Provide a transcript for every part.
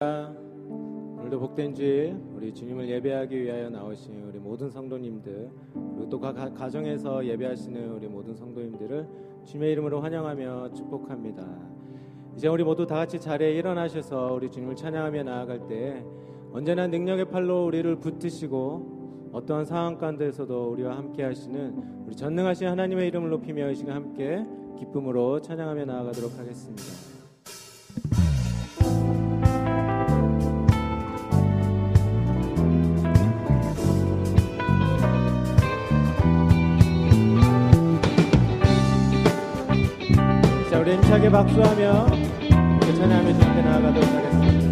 오늘도 복된 주일 우리 주님을 예배하기 위하여 나오신 우리 모든 성도님들 그리고 또 각 가정에서 예배하시는 우리 모든 성도님들을 주님의 이름으로 환영하며 축복합니다. 이제 우리 모두 다 같이 자리에 일어나셔서 우리 주님을 찬양하며 나아갈 때 언제나 능력의 팔로 우리를 붙드시고 어떠한 상황 가운데서도 우리와 함께 하시는 우리 전능하신 하나님의 이름을 높이며 이 시간 함께 기쁨으로 찬양하며 나아가도록 하겠습니다. 함께 박수하며 찬양하며 주님께 나아가도록 하겠습니다.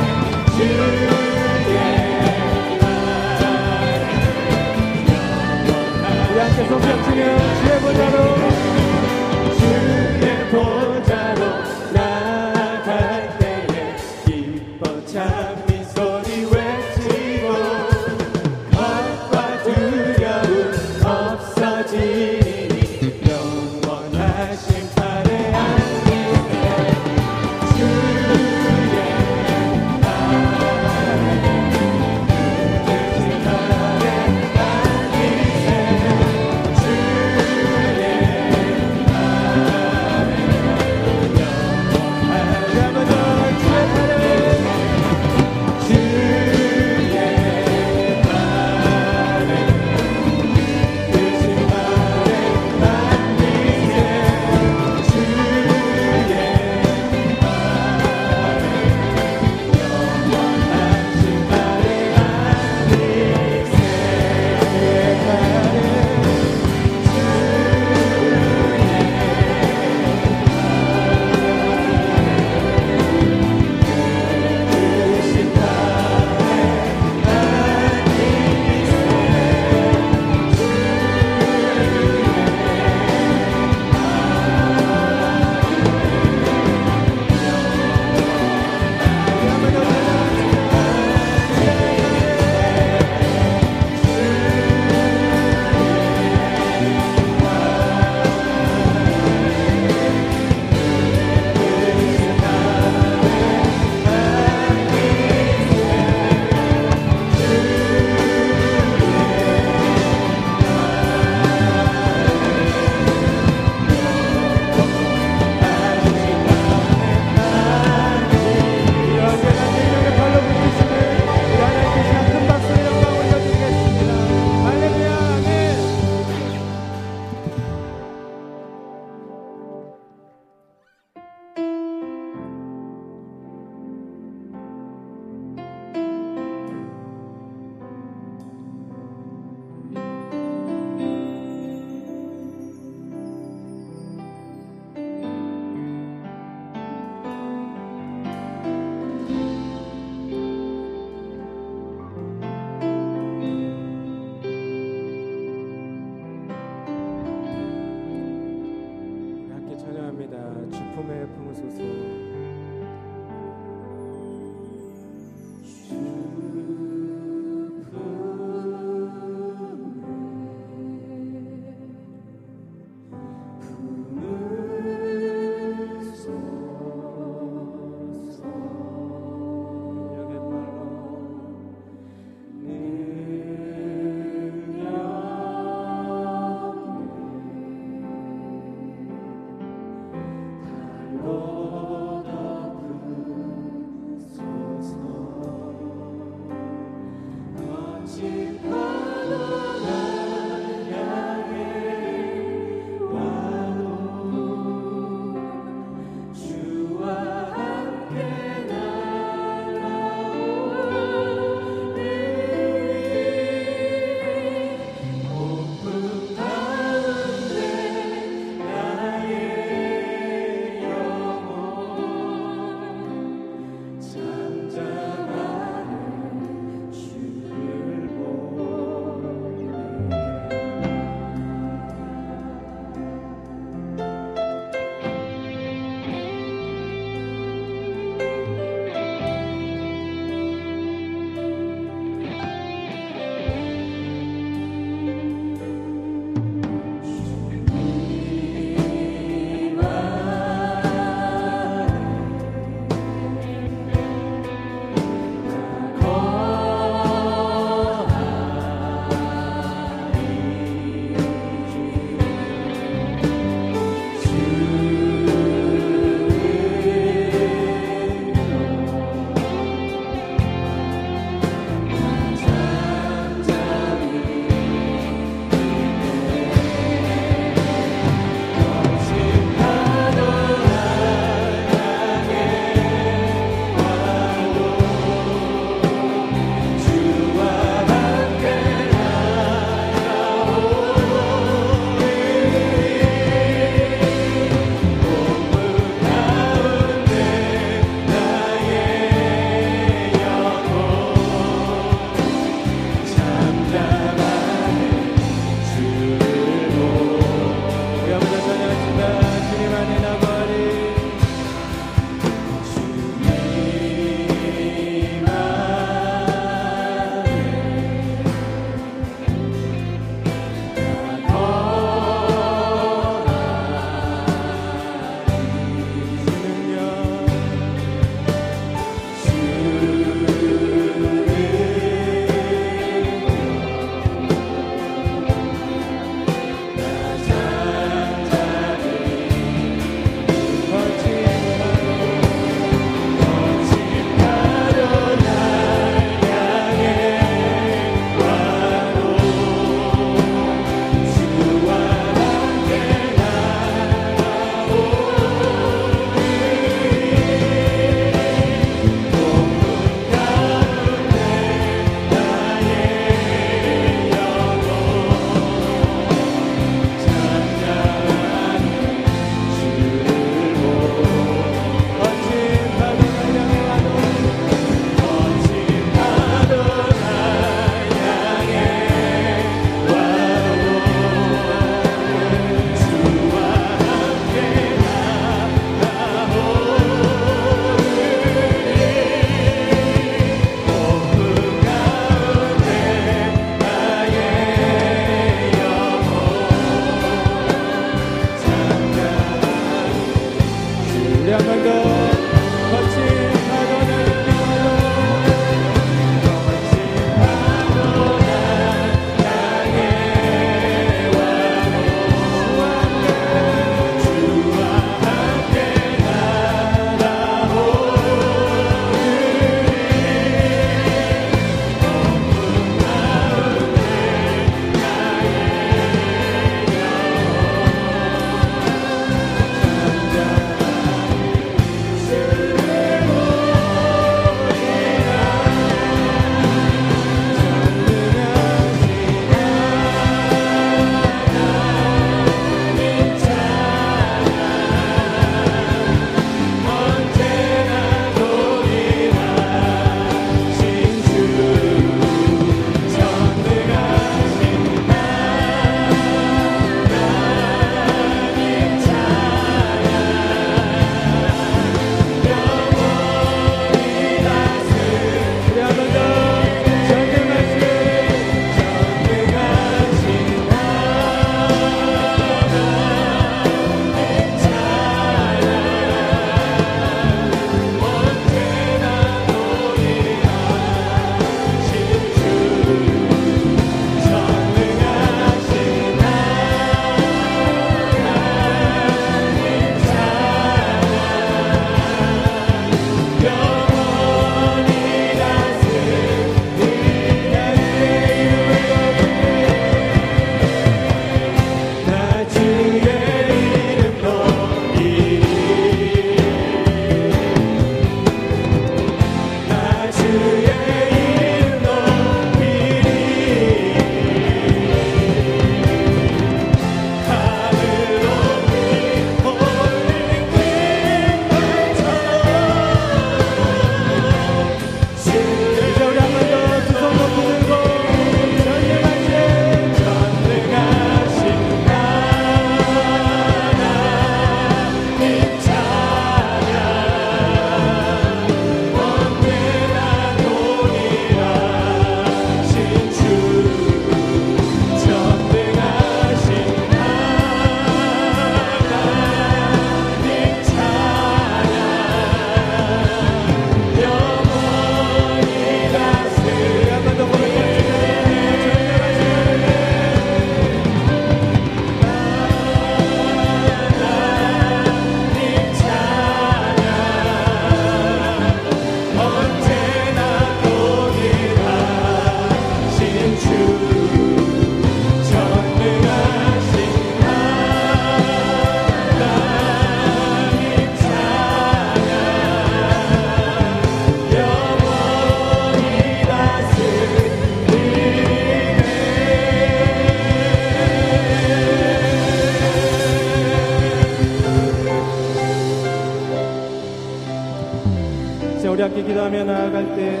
함께 기도하며 나아갈 때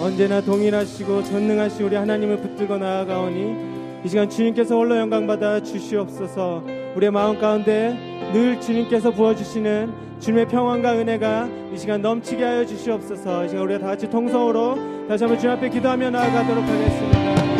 언제나 동일하시고 전능하시 우리 하나님을 붙들고 나아가오니 이 시간 주님께서 홀로 영광 받아 주시옵소서 우리의 마음 가운데 늘 주님께서 부어주시는 주님의 평안과 은혜가 이 시간 넘치게 하여 주시옵소서 이 시간 우리가 다 같이 통성으로 다시 한번 주님 앞에 기도하며 나아가도록 하겠습니다.